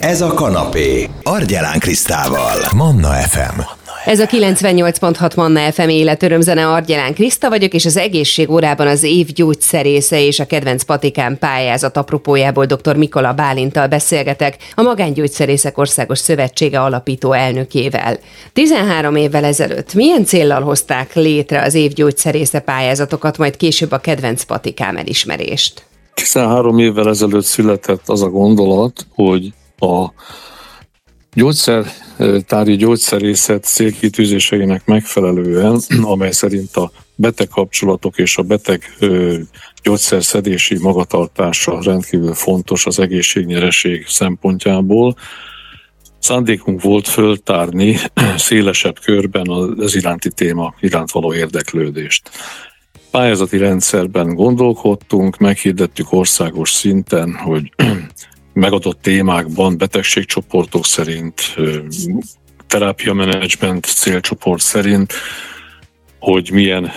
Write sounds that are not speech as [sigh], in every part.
Ez a kanapé. Argyelán Krisztával. Manna FM. Ez a 98.6 Manna FM életörömzene Argyelán Kriszta vagyok, és az egészség órában az év gyógyszerésze és a kedvenc patikán pályázat apropójából dr. Mikola Bálintal beszélgetek, a Magángyógyszerészek Országos Szövetsége alapító elnökével. 13 évvel ezelőtt milyen céllal hozták létre az év gyógyszerésze pályázatokat, majd később a kedvenc patikám elismerést? 13 évvel ezelőtt született az a gondolat, hogy a gyógyszertári gyógyszerészet célkitűzéseinek megfelelően, [clears throat] amely szerint a beteg kapcsolatok és a beteg gyógyszerszedési magatartása rendkívül fontos az egészségnyereség szempontjából. Szándékunk volt föltárni [clears throat] szélesebb körben az iránti téma iránt való érdeklődést. Pályázati rendszerben gondolkodtunk, meghirdettük országos szinten, hogy megadott témákban, betegségcsoportok szerint, terápia menedzsment célcsoport szerint, hogy milyen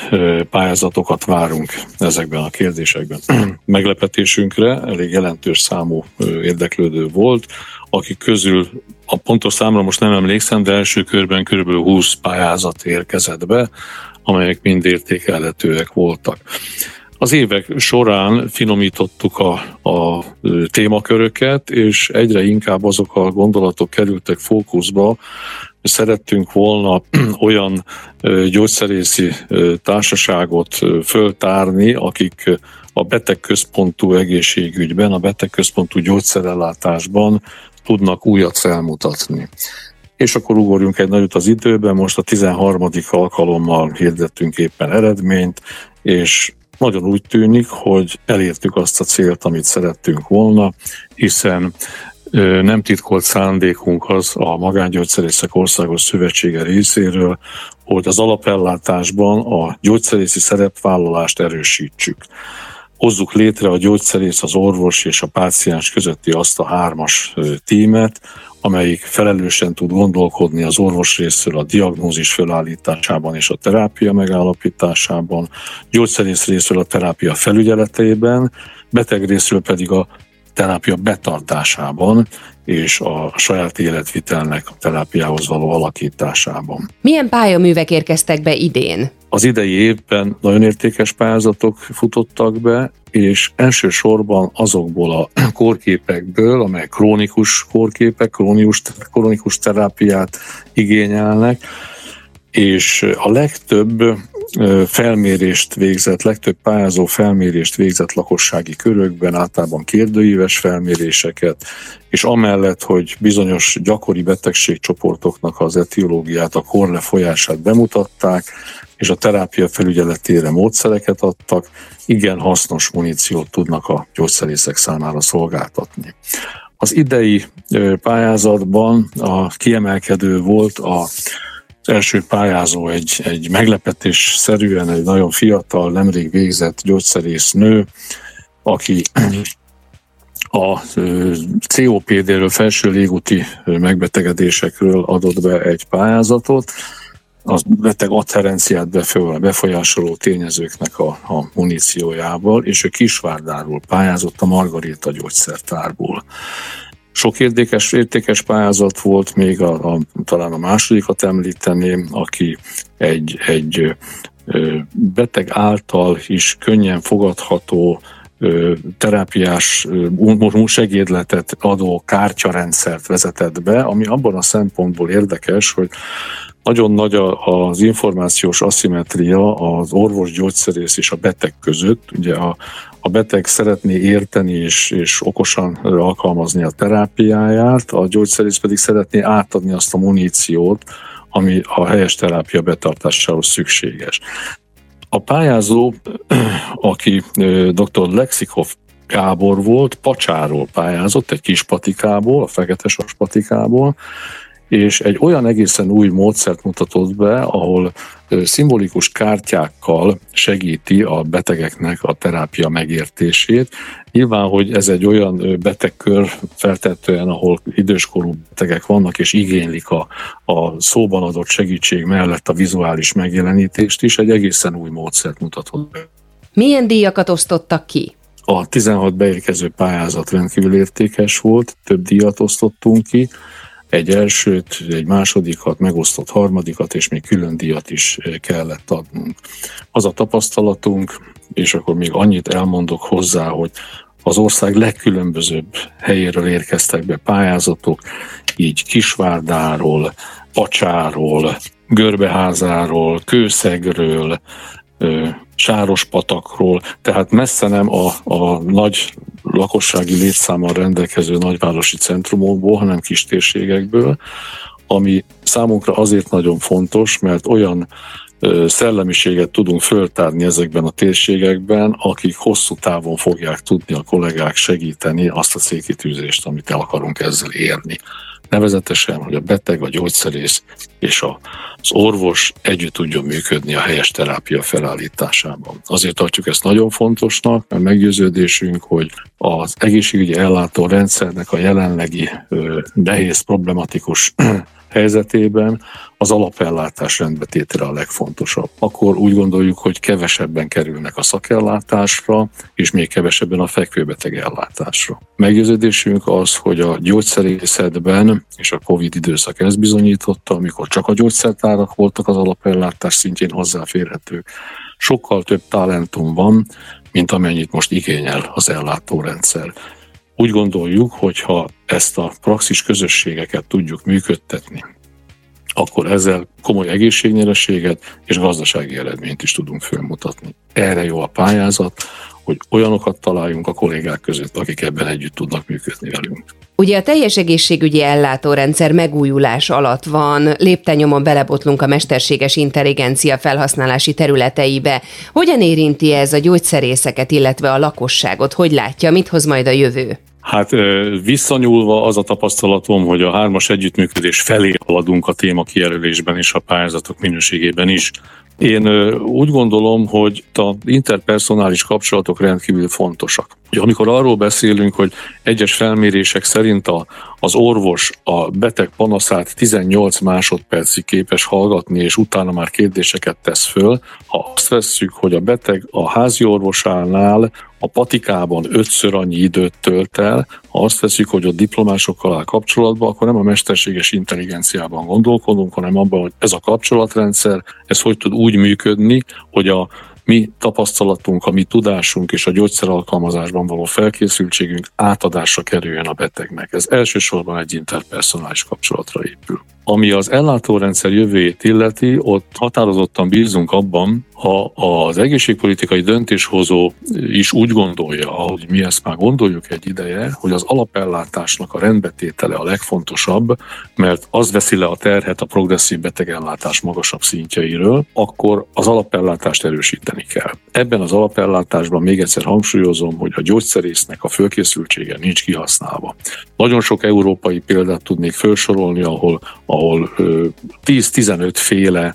pályázatokat várunk ezekben a kérdésekben. [clears throat] Meglepetésünkre elég jelentős számú érdeklődő volt, akik közül a pontos számra most nem emlékszem, de első körben kb. 20 pályázat érkezett be, amelyek mind értékelhetőek voltak. Az évek során finomítottuk a, a témaköröket, és egyre inkább azok a gondolatok kerültek fókuszba, szerettünk volna [clears throat] olyan gyógyszerészi társaságot föltárni, akik a betegközpontú egészségügyben, a betegközpontú gyógyszerellátásban tudnak újat felmutatni. És akkor ugorjunk egy nagyot az időben, most a 13. alkalommal hirdettünk éppen eredményt, és nagyon úgy tűnik, hogy elértük azt a célt, amit szerettünk volna, hiszen nem titkolt szándékunk az a Magángyógyszerészek Országos Szövetsége részéről, hogy az alapellátásban a gyógyszerészi szerepvállalást erősítsük. Hozzuk létre a gyógyszerész, az orvos és a páciens közötti azt a hármas tímet, amelyik felelősen tud gondolkodni az orvos részről a diagnózis felállításában és a terápia megállapításában, gyógyszerész részről a terápia felügyeletében, beteg részről pedig a terápia betartásában és a saját életvitelnek a terápiához való alakításában. Milyen pályaművek érkeztek be idén? Az idei évben nagyon értékes pályázatok futottak be, és elsősorban azokból a [clears throat] kórképekből, amely krónikus kórképek, krónikus, krónikus terápiát igényelnek, és a legtöbb felmérést végzett, legtöbb pályázó felmérést végzett lakossági körökben, általában kérdőíves felméréseket, és amellett, hogy bizonyos gyakori betegségcsoportoknak az etiológiát, a korlefolyását bemutatták, és a terápia felügyeletére módszereket adtak, igen hasznos muníciót tudnak a gyógyszerészek számára szolgáltatni. Az idei pályázatban a kiemelkedő volt a első pályázó egy, egy meglepetés szerűen egy nagyon fiatal, nemrég végzett gyógyszerész nő, aki a COPD-ről, felső légúti megbetegedésekről adott be egy pályázatot, a beteg adherenciát befolyásoló tényezőknek a, a muníciójával, és ő Kisvárdáról pályázott a Margarita gyógyszertárból. Sok érdekes, értékes pályázat volt, még a, a, talán a másodikat említeném, aki egy, egy beteg által is könnyen fogadható terápiás segédletet adó kártyarendszert vezetett be, ami abban a szempontból érdekes, hogy nagyon nagy az információs aszimetria az orvos, gyógyszerész és a beteg között. Ugye a, a beteg szeretné érteni és, és okosan alkalmazni a terápiáját, a gyógyszerész pedig szeretné átadni azt a muníciót, ami a helyes terápia betartásához szükséges. A pályázó, [clears throat] aki dr. Lexikov Gábor volt, Pacsáról pályázott, egy kis patikából, a fekete patikából, és egy olyan egészen új módszert mutatott be, ahol szimbolikus kártyákkal segíti a betegeknek a terápia megértését. Nyilván, hogy ez egy olyan betegkör feltetően, ahol időskorú betegek vannak, és igénylik a, a szóban adott segítség mellett a vizuális megjelenítést is, egy egészen új módszert mutatott be. Milyen díjakat osztottak ki? A 16 beérkező pályázat rendkívül értékes volt, több díjat osztottunk ki, egy elsőt, egy másodikat, megosztott harmadikat, és még külön díjat is kellett adnunk. Az a tapasztalatunk, és akkor még annyit elmondok hozzá, hogy az ország legkülönbözőbb helyéről érkeztek be pályázatok, így Kisvárdáról, Pacsáról, Görbeházáról, Kőszegről, Sárospatakról, tehát messze nem a, a nagy lakossági létszámmal rendelkező nagyvárosi centrumokból, hanem kistérségekből, ami számunkra azért nagyon fontos, mert olyan szellemiséget tudunk föltárni ezekben a térségekben, akik hosszú távon fogják tudni a kollégák segíteni azt a célkitűzést, amit el akarunk ezzel érni. Nevezetesen, hogy a beteg, a gyógyszerész és a, az orvos együtt tudjon működni a helyes terápia felállításában. Azért tartjuk ezt nagyon fontosnak, mert meggyőződésünk, hogy az egészségügyi ellátó rendszernek a jelenlegi ö, nehéz, problematikus helyzetében az alapellátás rendbetétele a legfontosabb. Akkor úgy gondoljuk, hogy kevesebben kerülnek a szakellátásra, és még kevesebben a fekvőbeteg ellátásra. Meggyőződésünk az, hogy a gyógyszerészetben, és a Covid időszak ezt bizonyította, amikor csak a gyógyszertárak voltak az alapellátás szintjén hozzáférhetők, sokkal több talentum van, mint amennyit most igényel az ellátórendszer. Úgy gondoljuk, hogy ha ezt a praxis közösségeket tudjuk működtetni, akkor ezzel komoly egészségnyereséget és gazdasági eredményt is tudunk felmutatni. Erre jó a pályázat, hogy olyanokat találjunk a kollégák között, akik ebben együtt tudnak működni velünk. Ugye a teljes egészségügyi ellátórendszer megújulás alatt van, léptenyomon belebotlunk a mesterséges intelligencia felhasználási területeibe. Hogyan érinti ez a gyógyszerészeket, illetve a lakosságot? Hogy látja, mit hoz majd a jövő? Hát visszanyúlva az a tapasztalatom, hogy a hármas együttműködés felé haladunk a téma kijelölésben és a pályázatok minőségében is. Én úgy gondolom, hogy a interpersonális kapcsolatok rendkívül fontosak. Amikor arról beszélünk, hogy egyes felmérések szerint a, az orvos a beteg panaszát 18 másodpercig képes hallgatni, és utána már kérdéseket tesz föl, ha azt vesszük, hogy a beteg a házi orvosánál a patikában ötször annyi időt tölt el, ha azt veszük, hogy ott diplomásokkal áll kapcsolatban, akkor nem a mesterséges intelligenciában gondolkodunk, hanem abban, hogy ez a kapcsolatrendszer, ez hogy tud úgy működni, hogy a mi tapasztalatunk, a mi tudásunk és a gyógyszeralkalmazásban való felkészültségünk átadásra kerüljön a betegnek. Ez elsősorban egy interpersonális kapcsolatra épül. Ami az ellátórendszer jövőjét illeti, ott határozottan bízunk abban, ha az egészségpolitikai döntéshozó is úgy gondolja, ahogy mi ezt már gondoljuk egy ideje, hogy az alapellátásnak a rendbetétele a legfontosabb, mert az veszi le a terhet a progresszív betegellátás magasabb szintjeiről, akkor az alapellátást erősíteni kell. Ebben az alapellátásban még egyszer hangsúlyozom, hogy a gyógyszerésznek a fölkészültsége nincs kihasználva. Nagyon sok európai példát tudnék felsorolni, ahol ahol 10-15 féle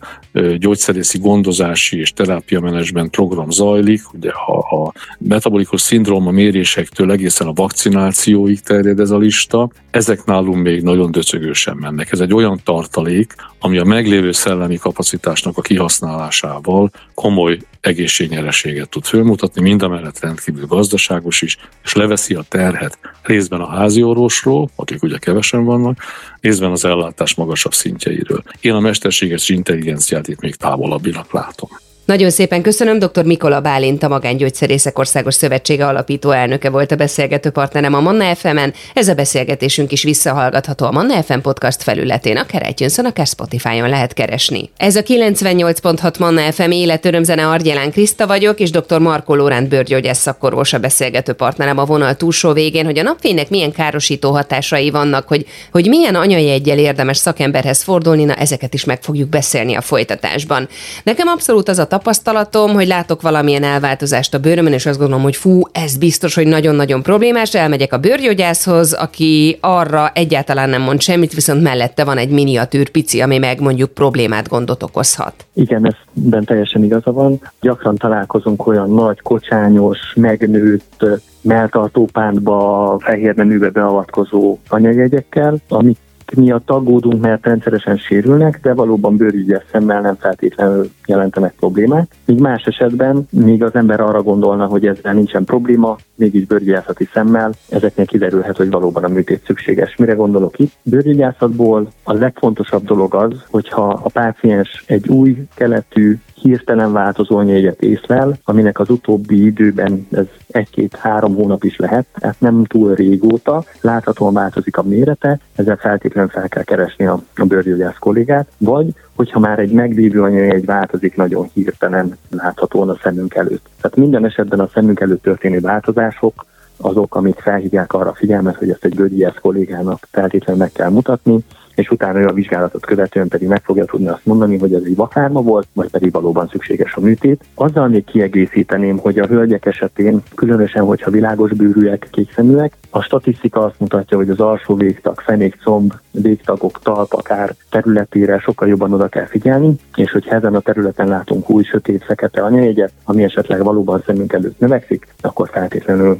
gyógyszerészi gondozási és terápiamenedzsment program zajlik. Ugye a, a metabolikus szindróma mérésektől egészen a vakcinációig terjed ez a lista. Ezek nálunk még nagyon döcögősen mennek. Ez egy olyan tartalék, ami a meglévő szellemi kapacitásnak a kihasználásával komoly egészségnyereséget tud fölmutatni, mindamellett rendkívül gazdaságos is, és leveszi a terhet részben a házi orvosról, akik ugye kevesen vannak, részben az ellátás magasabb szintjeiről. Én a mesterséges intelligenciát itt még távolabbinak látom. Nagyon szépen köszönöm, dr. Mikola Bálint, a Magángyógyszerészek Országos Szövetsége alapító elnöke volt a beszélgető partnerem a Manna FM-en. Ez a beszélgetésünk is visszahallgatható a Manna FM podcast felületén, akár itunes akár Spotify-on lehet keresni. Ez a 98.6 Manna FM életörömzene Argyelán Kriszta vagyok, és dr. Marko Lóránt bőrgyógyász szakorvos a beszélgető partnerem a vonal túlsó végén, hogy a napfénynek milyen károsító hatásai vannak, hogy, hogy milyen anyai egyel érdemes szakemberhez fordulni, na ezeket is meg fogjuk beszélni a folytatásban. Nekem abszolút az a tapasztalatom, hogy látok valamilyen elváltozást a bőrömön, és azt gondolom, hogy fú, ez biztos, hogy nagyon-nagyon problémás. Elmegyek a bőrgyógyászhoz, aki arra egyáltalán nem mond semmit, viszont mellette van egy miniatűr pici, ami meg mondjuk problémát, gondot okozhat. Igen, ebben teljesen igaza van. Gyakran találkozunk olyan nagy, kocsányos, megnőtt melltartópántba, fehér neműbe beavatkozó anyajegyekkel, amik miatt aggódunk, mert rendszeresen sérülnek, de valóban bőrügyes szemmel nem feltétlenül jelentenek problémát. Míg más esetben, míg az ember arra gondolna, hogy ezzel nincsen probléma, mégis bőrgyászati szemmel, ezeknél kiderülhet, hogy valóban a műtét szükséges. Mire gondolok itt? Bőrgyászatból a legfontosabb dolog az, hogyha a páciens egy új keletű hirtelen változó nyégyet észlel, aminek az utóbbi időben ez egy-két-három hónap is lehet, tehát nem túl régóta, láthatóan változik a mérete, ezzel feltétlenül fel kell keresni a, a bőrgyógyász kollégát, vagy hogyha már egy meglévő anyajegy változik nagyon hirtelen láthatóan a szemünk előtt. Tehát minden esetben a szemünk előtt történő változások azok, amik felhívják arra a figyelmet, hogy ezt egy bőrgyógyász kollégának feltétlenül meg kell mutatni, és utána ő a vizsgálatot követően pedig meg fogja tudni azt mondani, hogy ez egy vakárma volt, vagy pedig valóban szükséges a műtét. Azzal még kiegészíteném, hogy a hölgyek esetén, különösen, hogyha világos bőrűek, kékszeműek, a statisztika azt mutatja, hogy az alsó végtag, fenékcomb, végtagok, talp, akár területére sokkal jobban oda kell figyelni, és hogyha ezen a területen látunk új, sötét, fekete anyajegyet, ami esetleg valóban szemünk előtt növekszik, akkor feltétlenül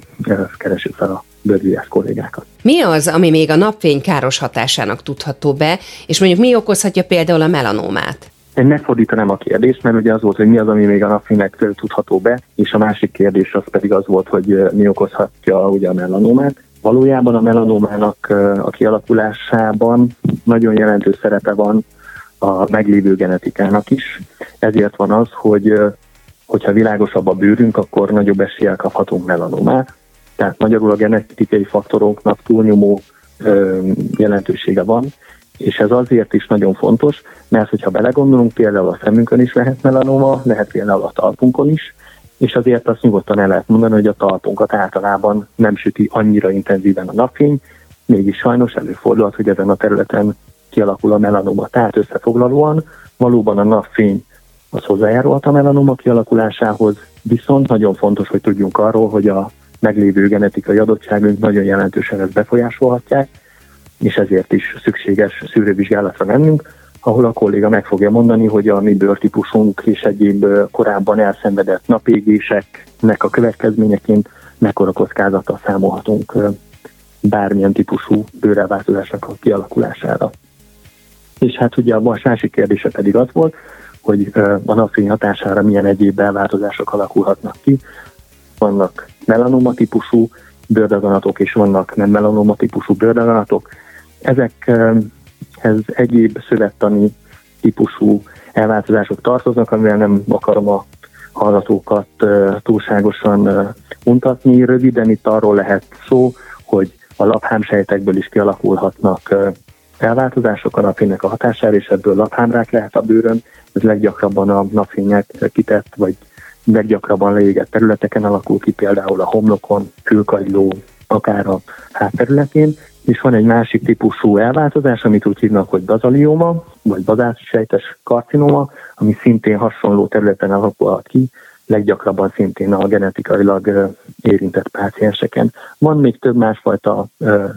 keresünk fel a bőrgyógyász kollégákat. Mi az, ami még a napfény káros hatásának tudható be, és mondjuk mi okozhatja például a melanómát? Én megfordítanám a kérdést, mert ugye az volt, hogy mi az, ami még a napfénynek tudható be, és a másik kérdés az pedig az volt, hogy mi okozhatja ugye a melanómát. Valójában a melanómának a kialakulásában nagyon jelentős szerepe van a meglévő genetikának is. Ezért van az, hogy hogyha világosabb a bőrünk, akkor nagyobb eséllyel kaphatunk melanomát. Tehát magyarul a genetikai faktoroknak túlnyomó ö, jelentősége van, és ez azért is nagyon fontos, mert hogyha belegondolunk, például a szemünkön is lehet melanoma, lehet például a talpunkon is, és azért azt nyugodtan el lehet mondani, hogy a talpunkat általában nem süti annyira intenzíven a napfény, mégis sajnos előfordulhat, hogy ezen a területen kialakul a melanoma. Tehát összefoglalóan valóban a napfény az hozzájárulhat a melanoma kialakulásához, viszont nagyon fontos, hogy tudjunk arról, hogy a meglévő genetikai adottságunk nagyon jelentősen ezt befolyásolhatják, és ezért is szükséges szűrővizsgálatra mennünk, ahol a kolléga meg fogja mondani, hogy a mi bőrtípusunk és egyéb korábban elszenvedett napégéseknek a következményeként mekkora kockázattal számolhatunk bármilyen típusú bőrelváltozásnak a kialakulására. És hát ugye a másik kérdése pedig az volt, hogy a napfény hatására milyen egyéb belváltozások alakulhatnak ki. Vannak melanoma típusú bőrdaganatok, és vannak nem melanoma típusú bőrdaganatok. Ezekhez egyéb szövettani típusú elváltozások tartoznak, amivel nem akarom a hallgatókat túlságosan untatni. Röviden itt arról lehet szó, hogy a laphámsejtekből is kialakulhatnak elváltozások a napfénynek a hatására, és ebből laphámrák lehet a bőrön. Ez leggyakrabban a napfények kitett vagy leggyakrabban leégett területeken alakul ki, például a homlokon, fülkagyló, akár a hátterületén, és van egy másik típusú elváltozás, amit úgy hívnak, hogy bazalioma, vagy sejtes karcinoma, ami szintén hasonló területen alakulhat ki, leggyakrabban szintén a genetikailag érintett pácienseken. Van még több másfajta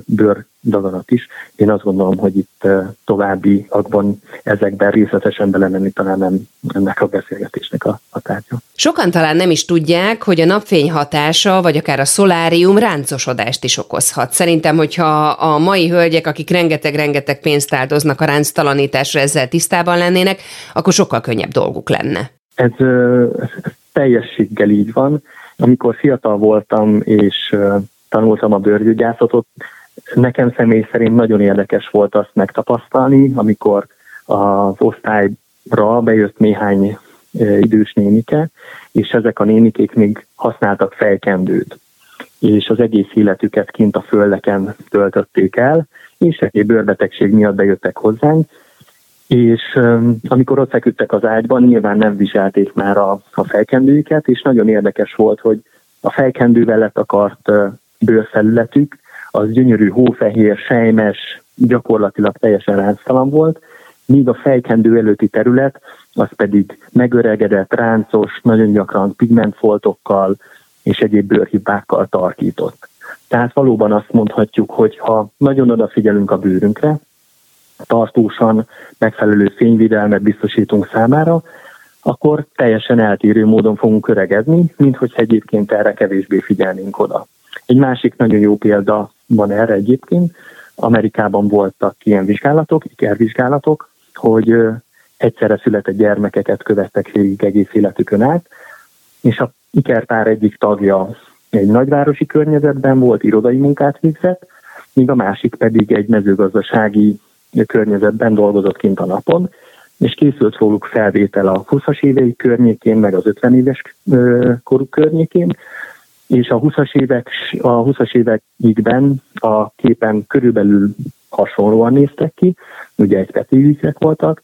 bőr daganat is. Én azt gondolom, hogy itt továbbiakban ezekben részletesen belemenni talán nem ennek a beszélgetésnek a, a tárgya. Sokan talán nem is tudják, hogy a napfény hatása, vagy akár a szolárium ráncosodást is okozhat. Szerintem, hogyha a mai hölgyek, akik rengeteg-rengeteg pénzt áldoznak a ránctalanításra, ezzel tisztában lennének, akkor sokkal könnyebb dolguk lenne. Ez, ez teljességgel így van. Amikor fiatal voltam, és tanultam a bőrgyógyászatot, nekem személy szerint nagyon érdekes volt azt megtapasztalni, amikor az osztályra bejött néhány idős nénike, és ezek a nénikék még használtak fejkendőt, és az egész életüket kint a földeken töltötték el, és egy bőrbetegség miatt bejöttek hozzánk, és amikor ott feküdtek az ágyban, nyilván nem viselték már a, a fejkendőiket, és nagyon érdekes volt, hogy a fejkendővel lett akart uh, bőrfelületük, az gyönyörű, hófehér, sejmes, gyakorlatilag teljesen ránctalan volt, míg a fejkendő előtti terület, az pedig megöregedett, ráncos, nagyon gyakran pigmentfoltokkal és egyéb bőrhibákkal tarkított. Tehát valóban azt mondhatjuk, hogy ha nagyon odafigyelünk a bőrünkre, tartósan megfelelő fényvidelmet biztosítunk számára, akkor teljesen eltérő módon fogunk öregedni, mint hogy egyébként erre kevésbé figyelnénk oda. Egy másik nagyon jó példa van erre egyébként, Amerikában voltak ilyen vizsgálatok, ikervizsgálatok, hogy egyszerre született gyermekeket követtek végig egész életükön át, és a ikerpár egyik tagja egy nagyvárosi környezetben volt, irodai munkát végzett, míg a másik pedig egy mezőgazdasági környezetben dolgozott kint a napon, és készült róluk felvétel a 20-as évei környékén, meg az 50 éves koruk környékén, és a 20-as évek, a 20-as években a képen körülbelül hasonlóan néztek ki, ugye egy petívűek voltak,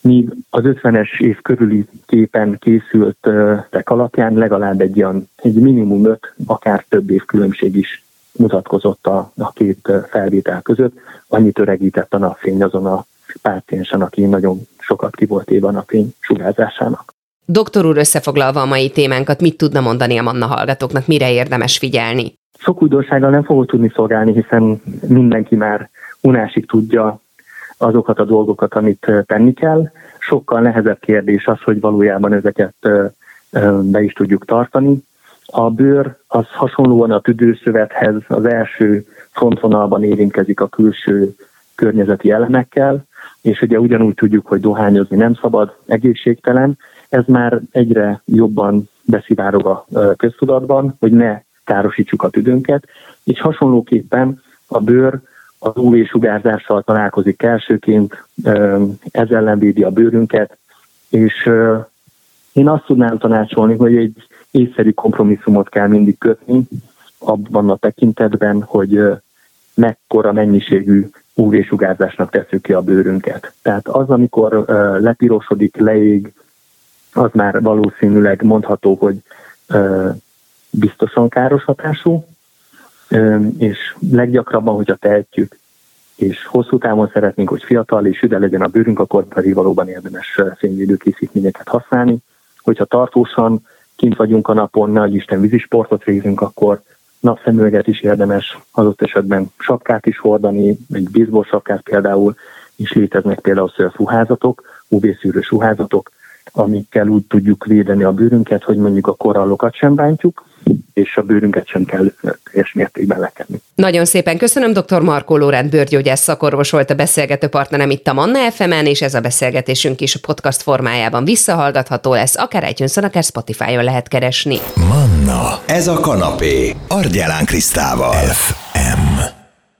míg az 50-es év körüli képen készültek alapján legalább egy ilyen, egy minimum öt, akár több év különbség is mutatkozott a, a két felvétel között. Annyit öregített a napfény azon a páciensen, aki nagyon sokat ki volt éve a napfény sugárzásának. Doktor úr összefoglalva a mai témánkat, mit tudna mondani a Manna hallgatóknak, mire érdemes figyelni? Sok újdonsággal nem fogok tudni szolgálni, hiszen mindenki már unásig tudja azokat a dolgokat, amit tenni kell. Sokkal nehezebb kérdés az, hogy valójában ezeket be is tudjuk tartani. A bőr az hasonlóan a tüdőszövethez az első frontvonalban érintkezik a külső környezeti elemekkel, és ugye ugyanúgy tudjuk, hogy dohányozni nem szabad, egészségtelen. Ez már egyre jobban beszivárog a köztudatban, hogy ne károsítsuk a tüdőnket, és hasonlóképpen a bőr az UV-sugárzással találkozik elsőként, ez ellen védi a bőrünket, és én azt tudnám tanácsolni, hogy egy észszerű kompromisszumot kell mindig kötni abban a tekintetben, hogy mekkora mennyiségű UV-sugárzásnak tesszük ki a bőrünket. Tehát az, amikor lepirosodik, leég, az már valószínűleg mondható, hogy biztosan káros hatású, és leggyakrabban, hogyha tehetjük, és hosszú távon szeretnénk, hogy fiatal és üde legyen a bőrünk, akkor pedig valóban érdemes fényvédő készítményeket használni. Hogyha tartósan kint vagyunk a napon, ne Isten vízisportot végzünk, akkor napszemüveget is érdemes, adott esetben sapkát is hordani, egy baseball sapkát például, és léteznek például szörfuházatok, UV-szűrős ruházatok, amikkel úgy tudjuk védeni a bőrünket, hogy mondjuk a korallokat sem bántjuk, és a bőrünket sem kell teljes mértékben lekenni. Nagyon szépen köszönöm, dr. Markó Lórend bőrgyógyász szakorvos volt a beszélgető partnerem itt a Manna fm és ez a beszélgetésünk is a podcast formájában visszahallgatható lesz, akár itunes akár Spotify-on lehet keresni. Manna, ez a kanapé, Argyelán Krisztával. F.